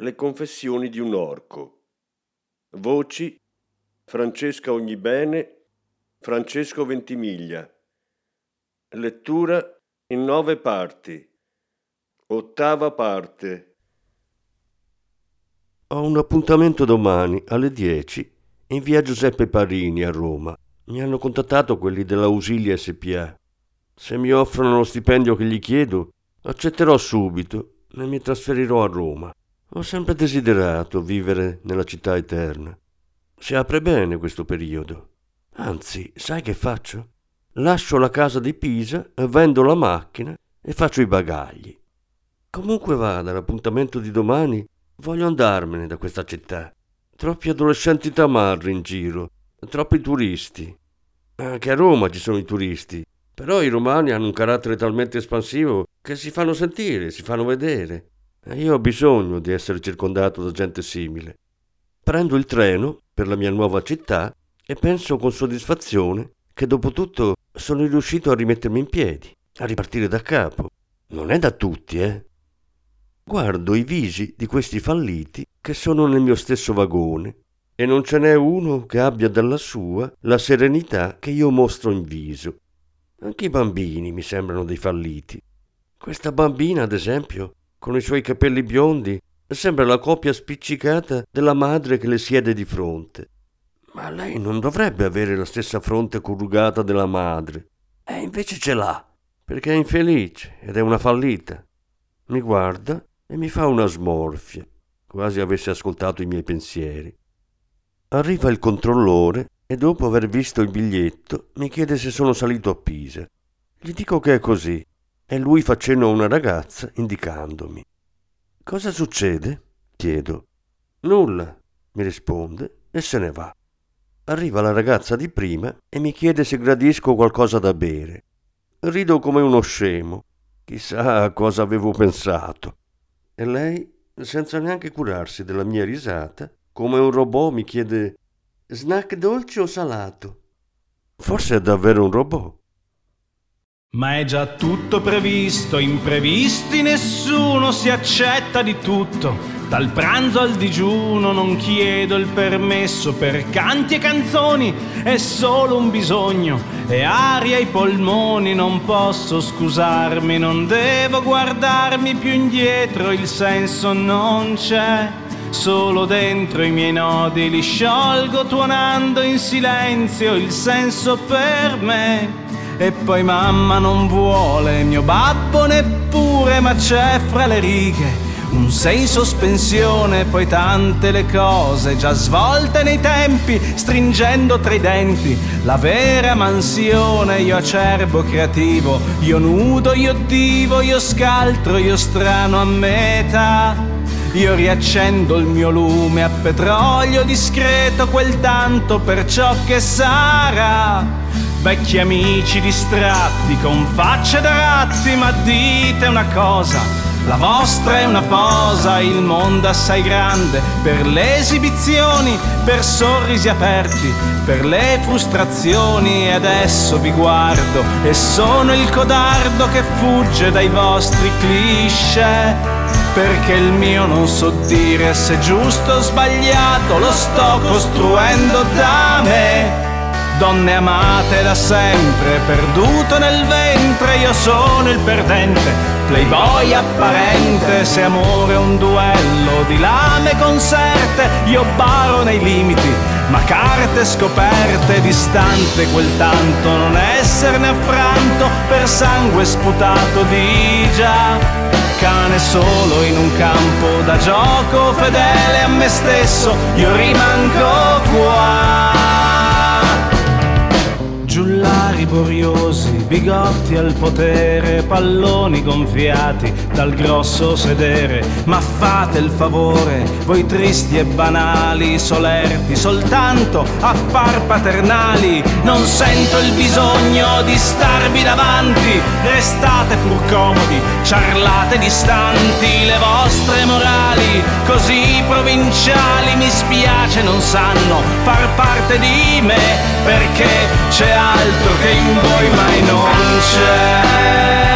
le confessioni di un orco. Voci Francesca Ognibene, Francesco Ventimiglia. Lettura in nove parti. Ottava parte. Ho un appuntamento domani alle 10 in via Giuseppe Parini a Roma. Mi hanno contattato quelli dell'Ausilia SPA. Se mi offrono lo stipendio che gli chiedo, accetterò subito e mi trasferirò a Roma. Ho sempre desiderato vivere nella città eterna. Si apre bene questo periodo. Anzi, sai che faccio? Lascio la casa di Pisa, vendo la macchina e faccio i bagagli. Comunque vada, l'appuntamento di domani, voglio andarmene da questa città. Troppi adolescenti tamarri in giro, troppi turisti. Anche a Roma ci sono i turisti, però i romani hanno un carattere talmente espansivo che si fanno sentire, si fanno vedere. E io ho bisogno di essere circondato da gente simile. Prendo il treno per la mia nuova città e penso con soddisfazione che dopo tutto sono riuscito a rimettermi in piedi, a ripartire da capo. Non è da tutti, eh? Guardo i visi di questi falliti che sono nel mio stesso vagone e non ce n'è uno che abbia dalla sua la serenità che io mostro in viso. Anche i bambini mi sembrano dei falliti. Questa bambina, ad esempio, con i suoi capelli biondi, sembra la coppia spiccicata della madre che le siede di fronte. Ma lei non dovrebbe avere la stessa fronte corrugata della madre. E invece ce l'ha, perché è infelice ed è una fallita. Mi guarda e mi fa una smorfia, quasi avesse ascoltato i miei pensieri. Arriva il controllore e dopo aver visto il biglietto mi chiede se sono salito a Pisa. Gli dico che è così e lui fa cenno a una ragazza indicandomi. Cosa succede? chiedo. Nulla, mi risponde e se ne va. Arriva la ragazza di prima e mi chiede se gradisco qualcosa da bere. Rido come uno scemo. Chissà a cosa avevo pensato. E lei, senza neanche curarsi della mia risata, come un robot mi chiede snack dolce o salato. Forse è davvero un robot. Ma è già tutto previsto, imprevisti nessuno si accetta di tutto. Dal pranzo al digiuno non chiedo il permesso per canti e canzoni, è solo un bisogno e aria ai polmoni, non posso scusarmi, non devo guardarmi più indietro, il senso non c'è. Solo dentro i miei nodi li sciolgo tuonando in silenzio il senso per me. E poi mamma non vuole, mio babbo neppure, ma c'è fra le righe un sei in sospensione, poi tante le cose già svolte nei tempi, stringendo tra i denti la vera mansione. Io acerbo creativo, io nudo, io divo, io scaltro, io strano a metà. Io riaccendo il mio lume a petrolio discreto, quel tanto per ciò che sarà. Vecchi amici distratti con facce da ratti, ma dite una cosa, la vostra è una posa, il mondo assai grande per le esibizioni, per sorrisi aperti, per le frustrazioni e adesso vi guardo e sono il codardo che fugge dai vostri cliché. Perché il mio non so dire se giusto o sbagliato, lo sto costruendo da me donne amate da sempre, perduto nel ventre, io sono il perdente, playboy apparente, se amore è un duello di lame conserte, io baro nei limiti, ma carte scoperte, distante quel tanto, non esserne affranto per sangue sputato di già. Cane solo in un campo da gioco, fedele a me stesso, io rimango qua giullari boriosi bigotti al potere, palloni gonfiati dal grosso sedere. Ma fate il favore, voi tristi e banali, solerti soltanto a far paternali. Non sento il bisogno di starvi davanti, restate pur comodi, ciarlate distanti, le vostre morali così provinciali mi spiace non sanno far parte di me perché c'è altro che in voi mai non c'è.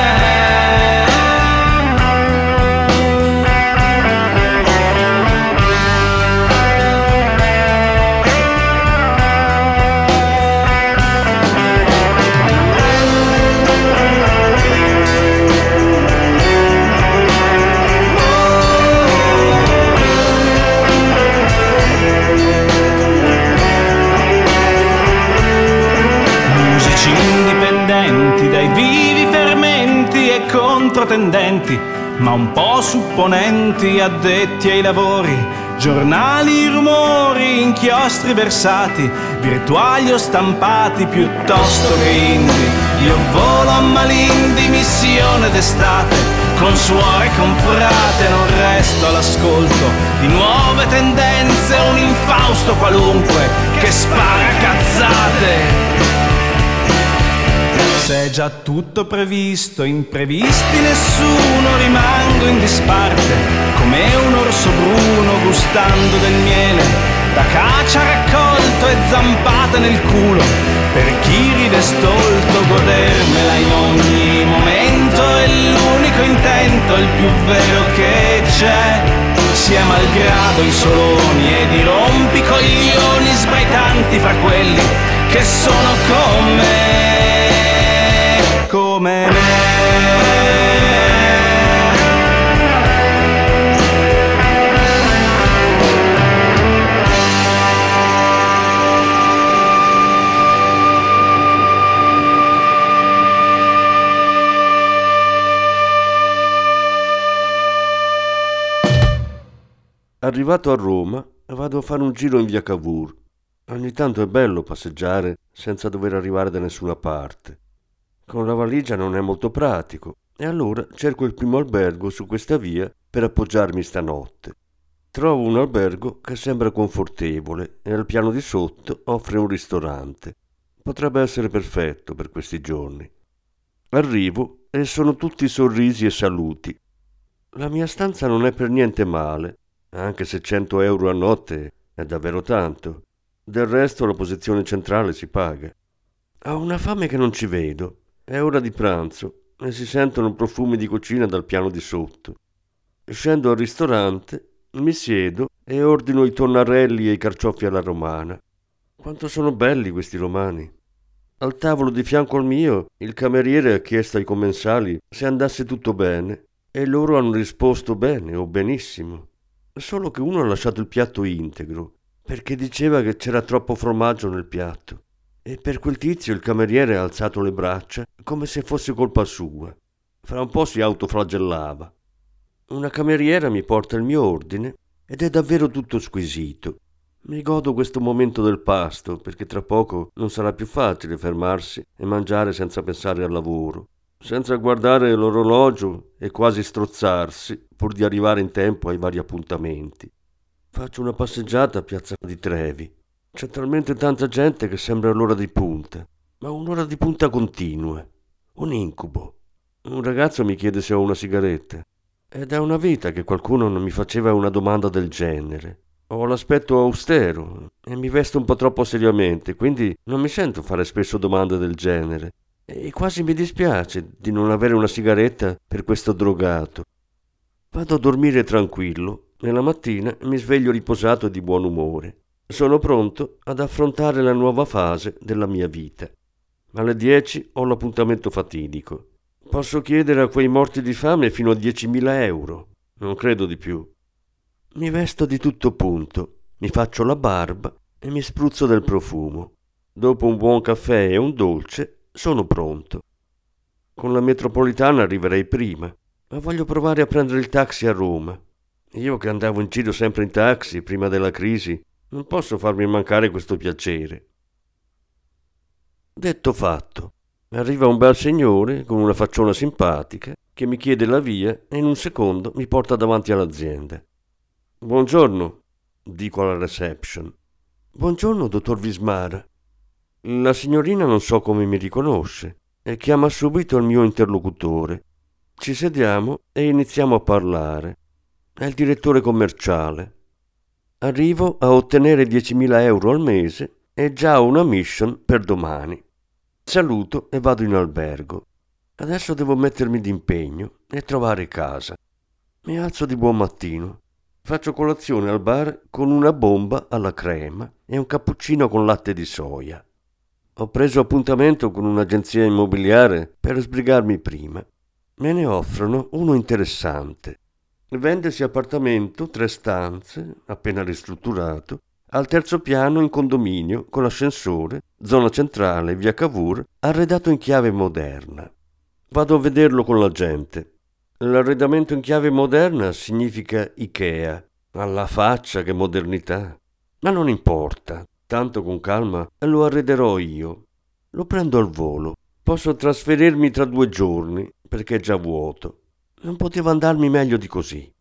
Po' supponenti, addetti ai lavori, giornali, rumori, inchiostri versati, virtuali o stampati piuttosto che indi. Io volo a Malindi, missione d'estate, con suore comprate, non resto all'ascolto di nuove tendenze, un infausto qualunque che spara cazzate. Se è già tutto previsto, imprevisti nessuno, rimango in disparte, come un orso bruno gustando del miele, da caccia raccolto e zampate nel culo, per chi ride stolto godermela in ogni momento, è l'unico intento, il più vero che c'è. Sia malgrado i soloni ed i rompicoglioni sbaitanti fra quelli che sono con me come me. Arrivato a Roma, vado a fare un giro in via Cavour. Ogni tanto è bello passeggiare senza dover arrivare da nessuna parte. Con la valigia non è molto pratico e allora cerco il primo albergo su questa via per appoggiarmi stanotte. Trovo un albergo che sembra confortevole e al piano di sotto offre un ristorante. Potrebbe essere perfetto per questi giorni. Arrivo e sono tutti sorrisi e saluti. La mia stanza non è per niente male, anche se 100 euro a notte è davvero tanto. Del resto la posizione centrale si paga. Ho una fame che non ci vedo è ora di pranzo e si sentono profumi di cucina dal piano di sotto. Scendo al ristorante, mi siedo e ordino i tonnarelli e i carciofi alla romana. Quanto sono belli questi romani. Al tavolo di fianco al mio, il cameriere ha chiesto ai commensali se andasse tutto bene e loro hanno risposto bene o benissimo. Solo che uno ha lasciato il piatto integro perché diceva che c'era troppo formaggio nel piatto. E per quel tizio il cameriere ha alzato le braccia come se fosse colpa sua. Fra un po' si autoflagellava. Una cameriera mi porta il mio ordine ed è davvero tutto squisito. Mi godo questo momento del pasto perché tra poco non sarà più facile fermarsi e mangiare senza pensare al lavoro, senza guardare l'orologio e quasi strozzarsi pur di arrivare in tempo ai vari appuntamenti. Faccio una passeggiata a Piazza di Trevi c'è talmente tanta gente che sembra l'ora di punta, ma un'ora di punta continua. Un incubo. Un ragazzo mi chiede se ho una sigaretta. Ed è una vita che qualcuno non mi faceva una domanda del genere. Ho l'aspetto austero e mi vesto un po' troppo seriamente, quindi non mi sento fare spesso domande del genere. E quasi mi dispiace di non avere una sigaretta per questo drogato. Vado a dormire tranquillo e la mattina mi sveglio riposato e di buon umore. Sono pronto ad affrontare la nuova fase della mia vita. Alle 10 ho l'appuntamento fatidico. Posso chiedere a quei morti di fame fino a 10.000 euro. Non credo di più. Mi vesto di tutto punto, mi faccio la barba e mi spruzzo del profumo. Dopo un buon caffè e un dolce, sono pronto. Con la metropolitana arriverei prima, ma voglio provare a prendere il taxi a Roma. Io che andavo in giro sempre in taxi prima della crisi, non posso farmi mancare questo piacere. Detto fatto, Arriva un bel signore con una facciona simpatica che mi chiede la via e in un secondo mi porta davanti all'azienda. Buongiorno, dico alla reception. Buongiorno, dottor Vismara. La signorina non so come mi riconosce e chiama subito il mio interlocutore. Ci sediamo e iniziamo a parlare. È il direttore commerciale. Arrivo a ottenere 10.000 euro al mese e già ho una mission per domani. Saluto e vado in albergo. Adesso devo mettermi d'impegno e trovare casa. Mi alzo di buon mattino. Faccio colazione al bar con una bomba alla crema e un cappuccino con latte di soia. Ho preso appuntamento con un'agenzia immobiliare per sbrigarmi prima. Me ne offrono uno interessante. Vendesi appartamento, tre stanze, appena ristrutturato, al terzo piano in condominio con ascensore, zona centrale, via Cavour, arredato in chiave moderna. Vado a vederlo con la gente. L'arredamento in chiave moderna significa Ikea. Alla faccia che modernità. Ma non importa, tanto con calma lo arrederò io. Lo prendo al volo. Posso trasferirmi tra due giorni, perché è già vuoto. Non poteva andarmi meglio di così.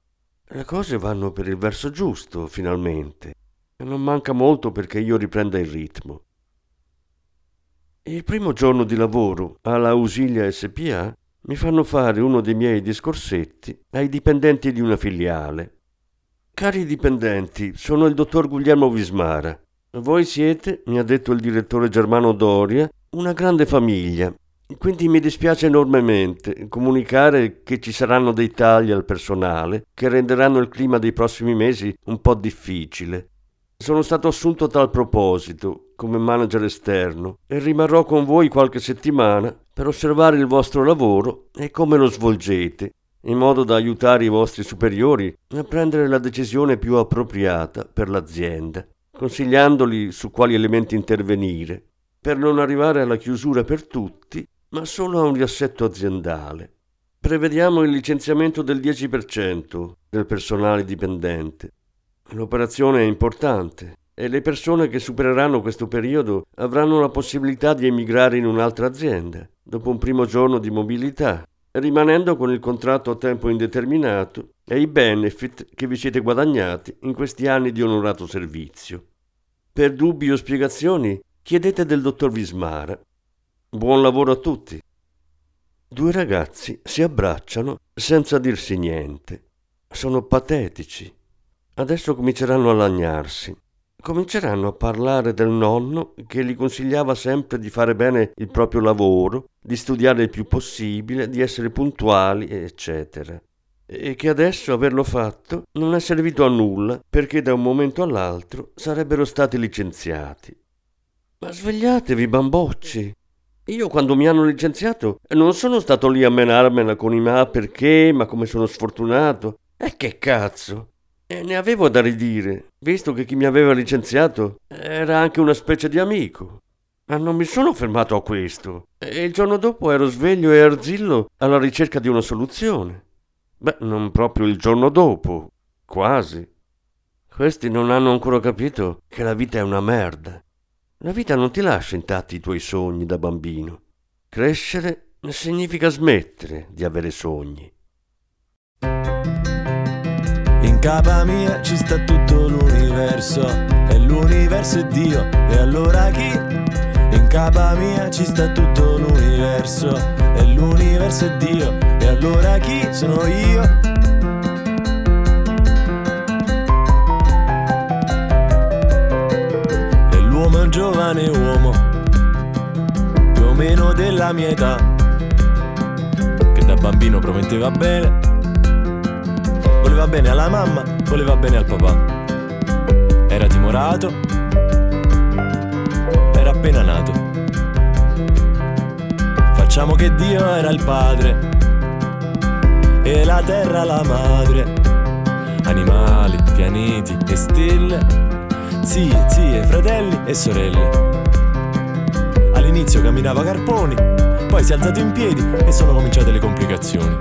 Le cose vanno per il verso giusto, finalmente. E non manca molto perché io riprenda il ritmo. Il primo giorno di lavoro alla Ausilia SPA mi fanno fare uno dei miei discorsetti ai dipendenti di una filiale. Cari dipendenti, sono il dottor Guglielmo Vismara. Voi siete, mi ha detto il direttore Germano Doria, una grande famiglia. Quindi mi dispiace enormemente comunicare che ci saranno dei tagli al personale che renderanno il clima dei prossimi mesi un po' difficile. Sono stato assunto a tal proposito, come manager esterno, e rimarrò con voi qualche settimana per osservare il vostro lavoro e come lo svolgete, in modo da aiutare i vostri superiori a prendere la decisione più appropriata per l'azienda, consigliandoli su quali elementi intervenire, per non arrivare alla chiusura per tutti, ma solo a un riassetto aziendale. Prevediamo il licenziamento del 10% del personale dipendente L'operazione è importante e le persone che supereranno questo periodo avranno la possibilità di emigrare in un'altra azienda dopo un primo giorno di mobilità, rimanendo con il contratto a tempo indeterminato e i benefit che vi siete guadagnati in questi anni di onorato servizio. Per dubbi o spiegazioni chiedete del dottor Vismara. Buon lavoro a tutti. Due ragazzi si abbracciano senza dirsi niente. Sono patetici. Adesso cominceranno a lagnarsi. Cominceranno a parlare del nonno che gli consigliava sempre di fare bene il proprio lavoro, di studiare il più possibile, di essere puntuali, eccetera. E che adesso averlo fatto non è servito a nulla perché da un momento all'altro sarebbero stati licenziati. Ma svegliatevi, bambocci! Io quando mi hanno licenziato non sono stato lì a menarmela con i ma perché, ma come sono sfortunato. E che cazzo! E ne avevo da ridire, visto che chi mi aveva licenziato era anche una specie di amico. Ma non mi sono fermato a questo. E il giorno dopo ero sveglio e arzillo alla ricerca di una soluzione. Beh, non proprio il giorno dopo, quasi. Questi non hanno ancora capito che la vita è una merda. La vita non ti lascia intatti i tuoi sogni da bambino. Crescere significa smettere di avere sogni. In capa mia ci sta tutto l'universo E l'universo è Dio E allora chi? In capa mia ci sta tutto l'universo E l'universo è Dio E allora chi? Sono io giovane uomo Più o meno della mia età Che da bambino prometteva bene Voleva bene alla mamma, voleva bene al papà. Era timorato, era appena nato. Facciamo che Dio era il padre e la terra la madre. Animali, pianeti e stelle, zie, zie, fratelli e sorelle. All'inizio camminava Carponi, poi si è alzato in piedi e sono cominciate le complicazioni.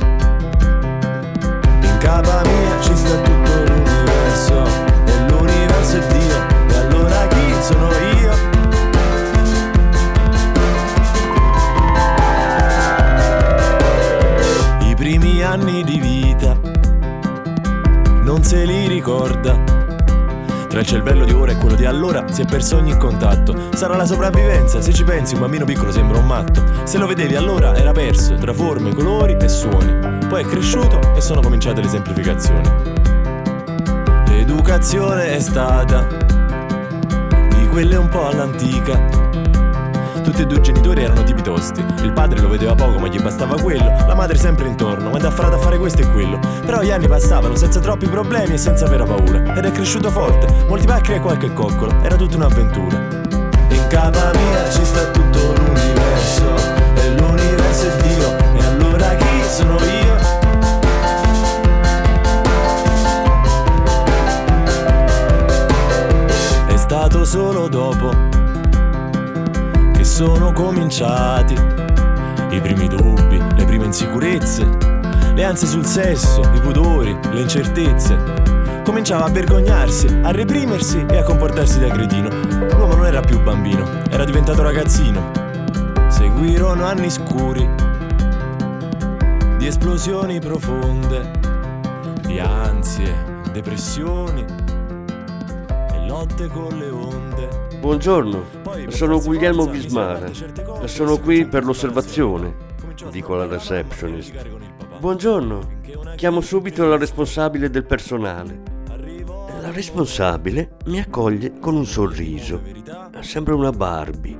In capa mia ci sta tutto l'universo, e l'universo è Dio, e allora chi sono io? I primi anni di vita non se li ricorda, tra il cervello di ora e quello di allora si è perso ogni contatto. Sarà la sopravvivenza, se ci pensi un bambino piccolo sembra un matto. Se lo vedevi allora era perso tra forme, colori e suoni. Poi è cresciuto e sono cominciate le semplificazioni. L'educazione è stata di quelle un po' all'antica tutti e due i genitori erano tipi tosti. Il padre lo vedeva poco, ma gli bastava quello. La madre sempre intorno, ma da a fare questo e quello. Però gli anni passavano senza troppi problemi e senza vera paura. Ed è cresciuto forte, molti pacchi e qualche coccolo. Era tutta un'avventura. In casa mia ci sta tutto l'universo. E l'universo è Dio. E allora chi sono io? È stato solo dopo sono cominciati i primi dubbi, le prime insicurezze, le ansie sul sesso, i pudori, le incertezze. Cominciava a vergognarsi, a reprimersi e a comportarsi da cretino. L'uomo non era più bambino, era diventato ragazzino. Seguirono anni scuri di esplosioni profonde, di ansie, depressioni e lotte con le onde. Buongiorno, sono Guglielmo Bismara. Sono qui per l'osservazione, dico alla receptionist. Buongiorno, chiamo subito la responsabile del personale. La responsabile mi accoglie con un sorriso. Sembra una Barbie.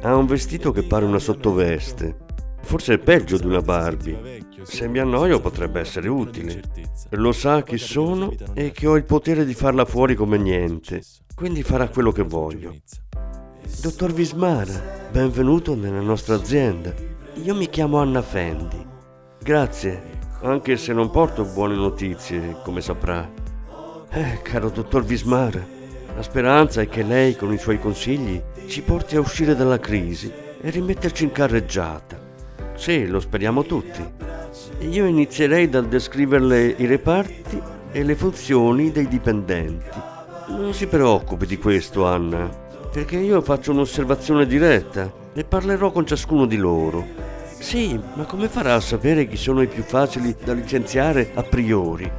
Ha un vestito che pare una sottoveste. Forse è peggio di una Barbie. Se mi annoio potrebbe essere utile. Lo sa chi sono e che ho il potere di farla fuori come niente quindi farà quello che voglio. Dottor Vismara, benvenuto nella nostra azienda. Io mi chiamo Anna Fendi. Grazie, anche se non porto buone notizie, come saprà. Eh, caro dottor Vismara, la speranza è che lei, con i suoi consigli, ci porti a uscire dalla crisi e rimetterci in carreggiata. Sì, lo speriamo tutti. Io inizierei dal descriverle i reparti e le funzioni dei dipendenti non si preoccupi di questo, Anna, perché io faccio un'osservazione diretta e parlerò con ciascuno di loro. Sì, ma come farà a sapere chi sono i più facili da licenziare a priori?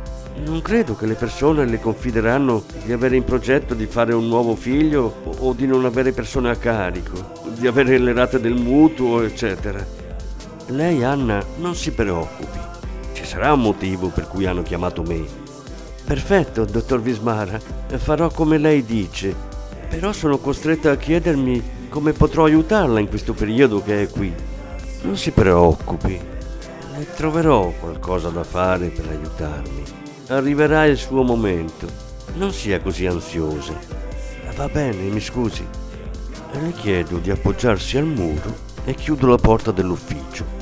Non credo che le persone le confideranno di avere in progetto di fare un nuovo figlio o di non avere persone a carico, di avere le rate del mutuo, eccetera. Lei, Anna, non si preoccupi. Ci sarà un motivo per cui hanno chiamato me. Perfetto, dottor Vismara, farò come lei dice, però sono costretta a chiedermi come potrò aiutarla in questo periodo che è qui. Non si preoccupi, le troverò qualcosa da fare per aiutarmi. Arriverà il suo momento, non sia così ansiosa. Va bene, mi scusi. Le chiedo di appoggiarsi al muro e chiudo la porta dell'ufficio.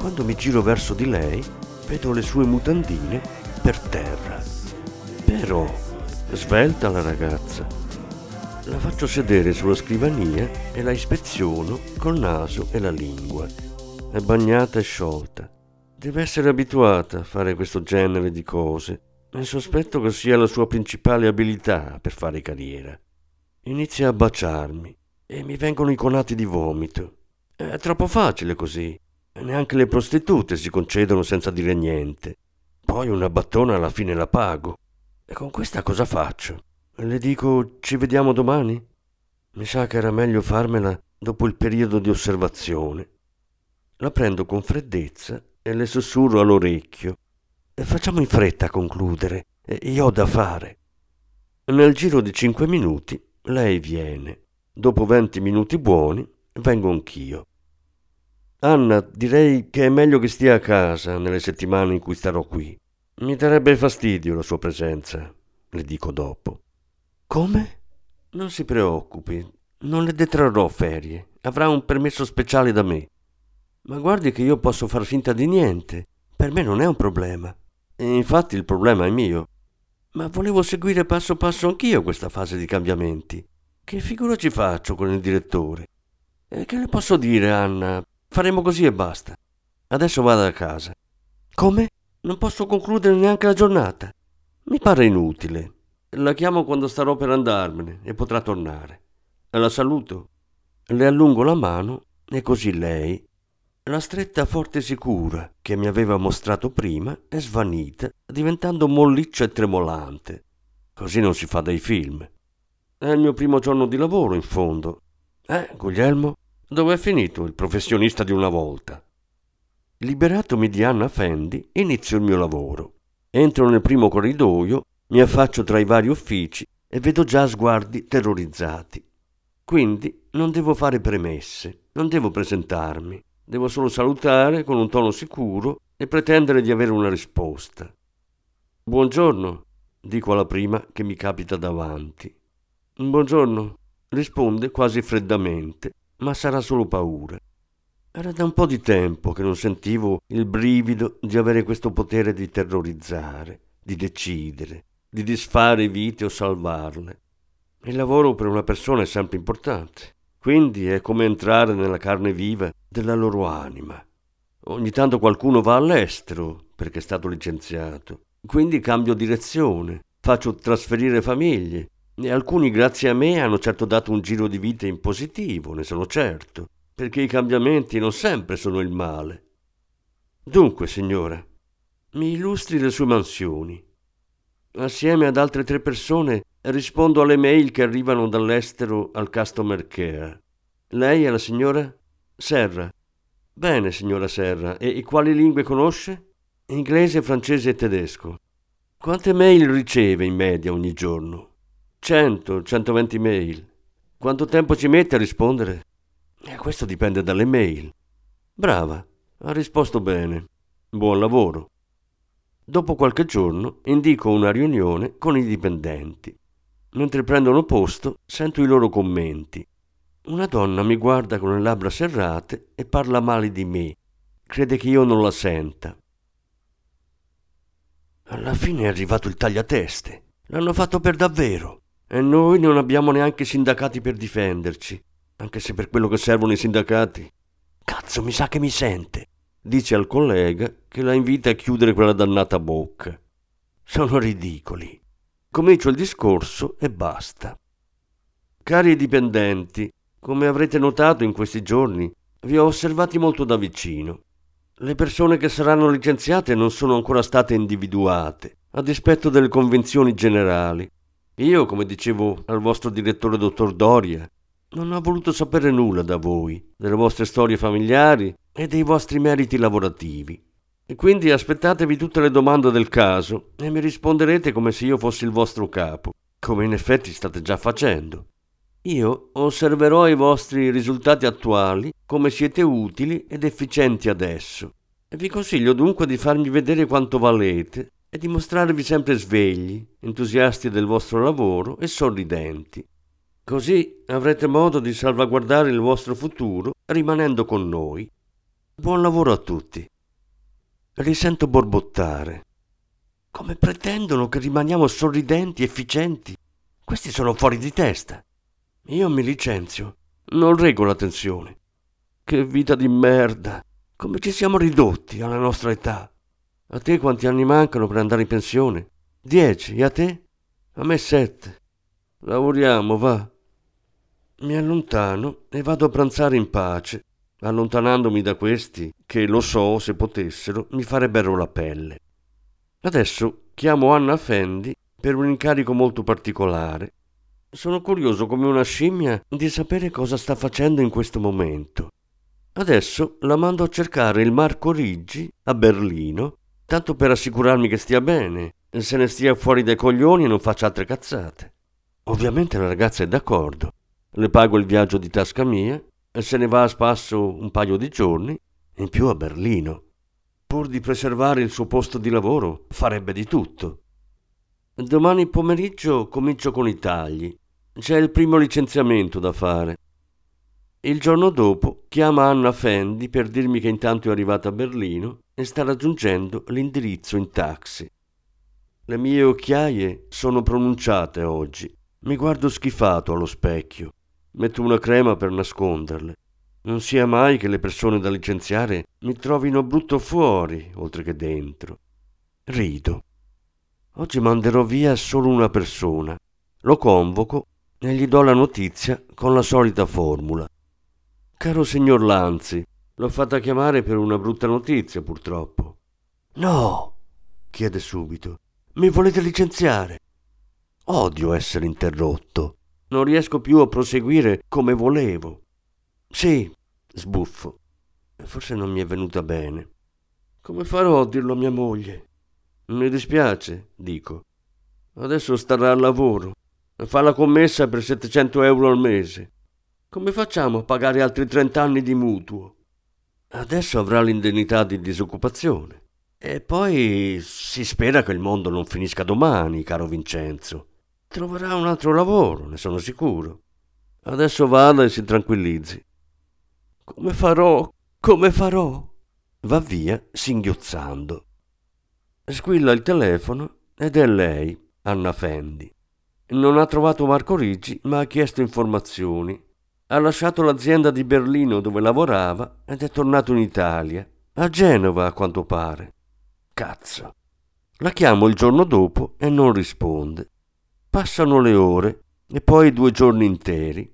Quando mi giro verso di lei, vedo le sue mutandine per terra. Però, svelta la ragazza. La faccio sedere sulla scrivania e la ispeziono col naso e la lingua. È bagnata e sciolta. Deve essere abituata a fare questo genere di cose e sospetto che sia la sua principale abilità per fare carriera. Inizia a baciarmi e mi vengono i conati di vomito. È troppo facile così. Neanche le prostitute si concedono senza dire niente. Poi una battona alla fine la pago. E con questa cosa faccio? Le dico ci vediamo domani? Mi sa che era meglio farmela dopo il periodo di osservazione. La prendo con freddezza e le sussurro all'orecchio. Facciamo in fretta a concludere. Io ho da fare. Nel giro di cinque minuti lei viene. Dopo venti minuti buoni vengo anch'io. Anna, direi che è meglio che stia a casa nelle settimane in cui starò qui. Mi darebbe fastidio la sua presenza, le dico dopo. Come? Non si preoccupi, non le detrarrò ferie. Avrà un permesso speciale da me. Ma guardi che io posso far finta di niente. Per me non è un problema. E infatti il problema è mio. Ma volevo seguire passo passo anch'io questa fase di cambiamenti. Che figura ci faccio con il direttore? E che le posso dire, Anna? Faremo così e basta. Adesso vado a casa. Come? Non posso concludere neanche la giornata. Mi pare inutile. La chiamo quando starò per andarmene e potrà tornare. La saluto. Le allungo la mano e così lei la stretta forte sicura che mi aveva mostrato prima è svanita, diventando molliccia e tremolante. Così non si fa dai film. È il mio primo giorno di lavoro, in fondo. Eh, Guglielmo? Dove è finito il professionista di una volta? Liberatomi di Anna Fendi, inizio il mio lavoro. Entro nel primo corridoio, mi affaccio tra i vari uffici e vedo già sguardi terrorizzati. Quindi non devo fare premesse, non devo presentarmi, devo solo salutare con un tono sicuro e pretendere di avere una risposta. Buongiorno, dico alla prima che mi capita davanti. Buongiorno, risponde quasi freddamente, ma sarà solo paura. Era da un po' di tempo che non sentivo il brivido di avere questo potere di terrorizzare, di decidere, di disfare vite o salvarle. Il lavoro per una persona è sempre importante, quindi è come entrare nella carne viva della loro anima. Ogni tanto qualcuno va all'estero perché è stato licenziato, quindi cambio direzione, faccio trasferire famiglie e alcuni grazie a me hanno certo dato un giro di vita in positivo, ne sono certo, perché i cambiamenti non sempre sono il male. Dunque, signora, mi illustri le sue mansioni. Assieme ad altre tre persone rispondo alle mail che arrivano dall'estero al customer care. Lei è la signora Serra. Bene, signora Serra. E, quali lingue conosce? Inglese, francese e tedesco. Quante mail riceve in media ogni giorno? 100, 120 mail. Quanto tempo ci mette a rispondere? Eh, questo dipende dalle mail. Brava, ha risposto bene. Buon lavoro. Dopo qualche giorno indico una riunione con i dipendenti. Mentre prendono posto, sento i loro commenti. Una donna mi guarda con le labbra serrate e parla male di me. Crede che io non la senta. Alla fine è arrivato il tagliateste. L'hanno fatto per davvero. E noi non abbiamo neanche sindacati per difenderci, anche se per quello che servono i sindacati. Cazzo, mi sa che mi sente, dice al collega che la invita a chiudere quella dannata bocca. Sono ridicoli. Comincio il discorso e basta. Cari dipendenti, come avrete notato in questi giorni, vi ho osservati molto da vicino. Le persone che saranno licenziate non sono ancora state individuate, a dispetto delle convenzioni generali io, come dicevo al vostro direttore dottor Doria, non ho voluto sapere nulla da voi, delle vostre storie familiari e dei vostri meriti lavorativi. E quindi aspettatevi tutte le domande del caso e mi risponderete come se io fossi il vostro capo, come in effetti state già facendo. Io osserverò i vostri risultati attuali, come siete utili ed efficienti adesso, e vi consiglio dunque di farmi vedere quanto valete e dimostrarvi sempre svegli, entusiasti del vostro lavoro e sorridenti. Così avrete modo di salvaguardare il vostro futuro rimanendo con noi. Buon lavoro a tutti. Li sento borbottare. Come pretendono che rimaniamo sorridenti, efficienti? Questi sono fuori di testa. Io mi licenzio. Non reggo la tensione. Che vita di merda. Come ci siamo ridotti alla nostra età. A te quanti anni mancano per andare in pensione? Dieci. E a te? A me sette. Lavoriamo, va. Mi allontano e vado a pranzare in pace, allontanandomi da questi che, lo so, se potessero, mi farebbero la pelle. Adesso chiamo Anna Fendi per un incarico molto particolare. Sono curioso come una scimmia di sapere cosa sta facendo in questo momento. Adesso la mando a cercare il Marco Riggi a Berlino tanto per assicurarmi che stia bene, se ne stia fuori dai coglioni e non faccia altre cazzate. Ovviamente la ragazza è d'accordo. Le pago il viaggio di tasca mia e se ne va a spasso un paio di giorni, in più a Berlino. Pur di preservare il suo posto di lavoro, farebbe di tutto. Domani pomeriggio comincio con i tagli. C'è il primo licenziamento da fare. Il giorno dopo chiama Anna Fendi per dirmi che intanto è arrivata a Berlino e sta raggiungendo l'indirizzo in taxi. Le mie occhiaie sono pronunciate oggi. Mi guardo schifato allo specchio. Metto una crema per nasconderle. Non sia mai che le persone da licenziare mi trovino brutto fuori, oltre che dentro. Rido. Oggi manderò via solo una persona. Lo convoco e gli do la notizia con la solita formula. Caro signor Lanzi, L'ho fatta chiamare per una brutta notizia, purtroppo. No, chiede subito. Mi volete licenziare? Odio essere interrotto. Non riesco più a proseguire come volevo. Sì, sbuffo. Forse non mi è venuta bene. Come farò a dirlo a mia moglie? Mi dispiace, dico. Adesso starà al lavoro. Fa la commessa per 700 euro al mese. Come facciamo a pagare altri 30 anni di mutuo? Adesso avrà l'indennità di disoccupazione. E poi si spera che il mondo non finisca domani, caro Vincenzo. Troverà un altro lavoro, ne sono sicuro. Adesso vada e si tranquillizzi. Come farò? Come farò? Va via singhiozzando. Squilla il telefono ed è lei, Anna Fendi. Non ha trovato Marco Ricci, ma ha chiesto informazioni. Ha lasciato l'azienda di Berlino dove lavorava ed è tornato in Italia, a Genova a quanto pare. Cazzo. La chiamo il giorno dopo e non risponde. Passano le ore e poi due giorni interi.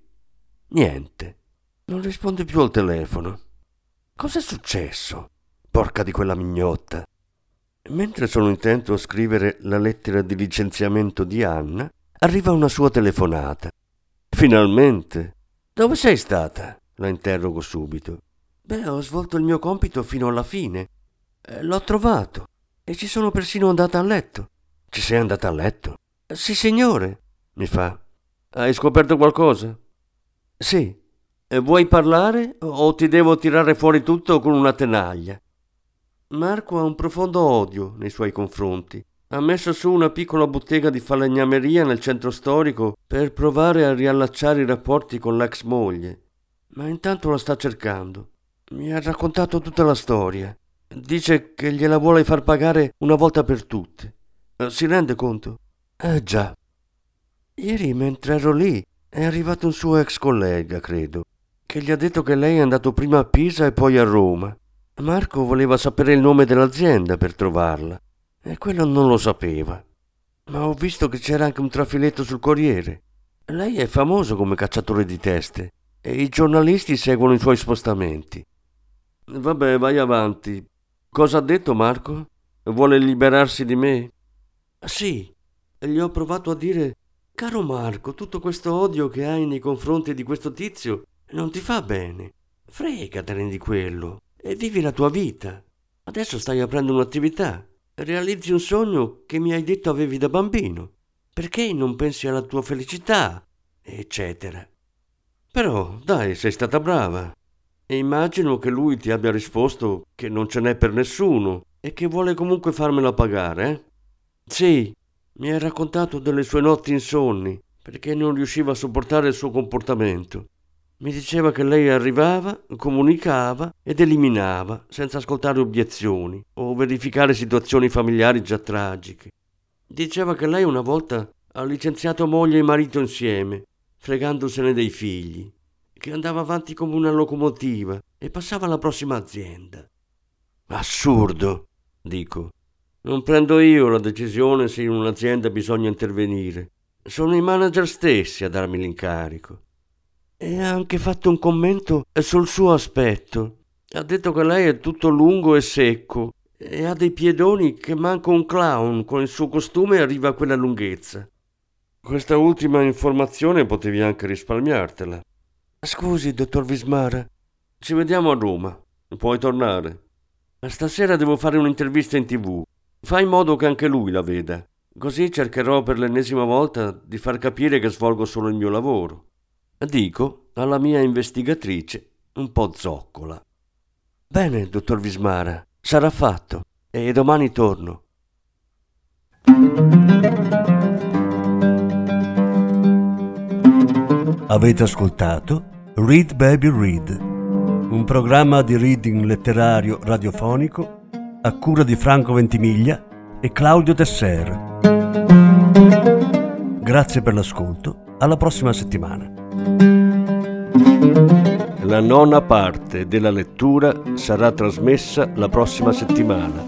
Niente. Non risponde più al telefono. Cos'è successo? Porca di quella mignotta. Mentre sono intento a scrivere la lettera di licenziamento di Anna, arriva una sua telefonata. Finalmente. Dove sei stata? La interrogo subito. Beh, ho svolto il mio compito fino alla fine. Eh, l'ho trovato e ci sono persino andata a letto. Ci sei andata a letto? Sì, signore, mi fa. Hai scoperto qualcosa? Sì. E vuoi parlare o ti devo tirare fuori tutto con una tenaglia? Marco ha un profondo odio nei suoi confronti. Ha messo su una piccola bottega di falegnameria nel centro storico per provare a riallacciare i rapporti con l'ex moglie. Ma intanto la sta cercando. Mi ha raccontato tutta la storia. Dice che gliela vuole far pagare una volta per tutte. Eh, si rende conto? Eh già. Ieri mentre ero lì è arrivato un suo ex collega, credo, che gli ha detto che lei è andato prima a Pisa e poi a Roma Marco voleva sapere il nome dell'azienda per trovarla e quello non lo sapeva. Ma ho visto che c'era anche un trafiletto sul Corriere. Lei è famoso come cacciatore di teste e i giornalisti seguono i suoi spostamenti. Vabbè, vai avanti. Cosa ha detto Marco? Vuole liberarsi di me? Sì, gli ho provato a dire Caro Marco, tutto questo odio che hai nei confronti di questo tizio non ti fa bene. Fregatene di quello e vivi la tua vita. Adesso stai aprendo un'attività, realizzi un sogno che mi hai detto avevi da bambino. Perché non pensi alla tua felicità? eccetera. Però, dai, sei stata brava. E immagino che lui ti abbia risposto che non ce n'è per nessuno e che vuole comunque farmela pagare, eh? Sì, mi ha raccontato delle sue notti insonni perché non riusciva a sopportare il suo comportamento mi diceva che lei arrivava, comunicava ed eliminava, senza ascoltare obiezioni o verificare situazioni familiari già tragiche. Diceva che lei una volta ha licenziato moglie e marito insieme, fregandosene dei figli, che andava avanti come una locomotiva e passava alla prossima azienda. Assurdo, dico. Non prendo io la decisione se in un'azienda bisogna intervenire. Sono i manager stessi a darmi l'incarico. E ha anche fatto un commento sul suo aspetto. Ha detto che lei è tutto lungo e secco e ha dei piedoni che manca un clown con il suo costume arriva a quella lunghezza. Questa ultima informazione potevi anche risparmiartela. Scusi, dottor Vismara. Ci vediamo a Roma. Puoi tornare. Stasera devo fare un'intervista in tv. Fai in modo che anche lui la veda. Così cercherò per l'ennesima volta di far capire che svolgo solo il mio lavoro. Dico alla mia investigatrice un po' zoccola. Bene, dottor Vismara, sarà fatto e domani torno. Avete ascoltato Read Baby Read, un programma di reading letterario radiofonico a cura di Franco Ventimiglia e Claudio Tesser. Grazie per l'ascolto, alla prossima settimana. La nona parte della lettura sarà trasmessa la prossima settimana.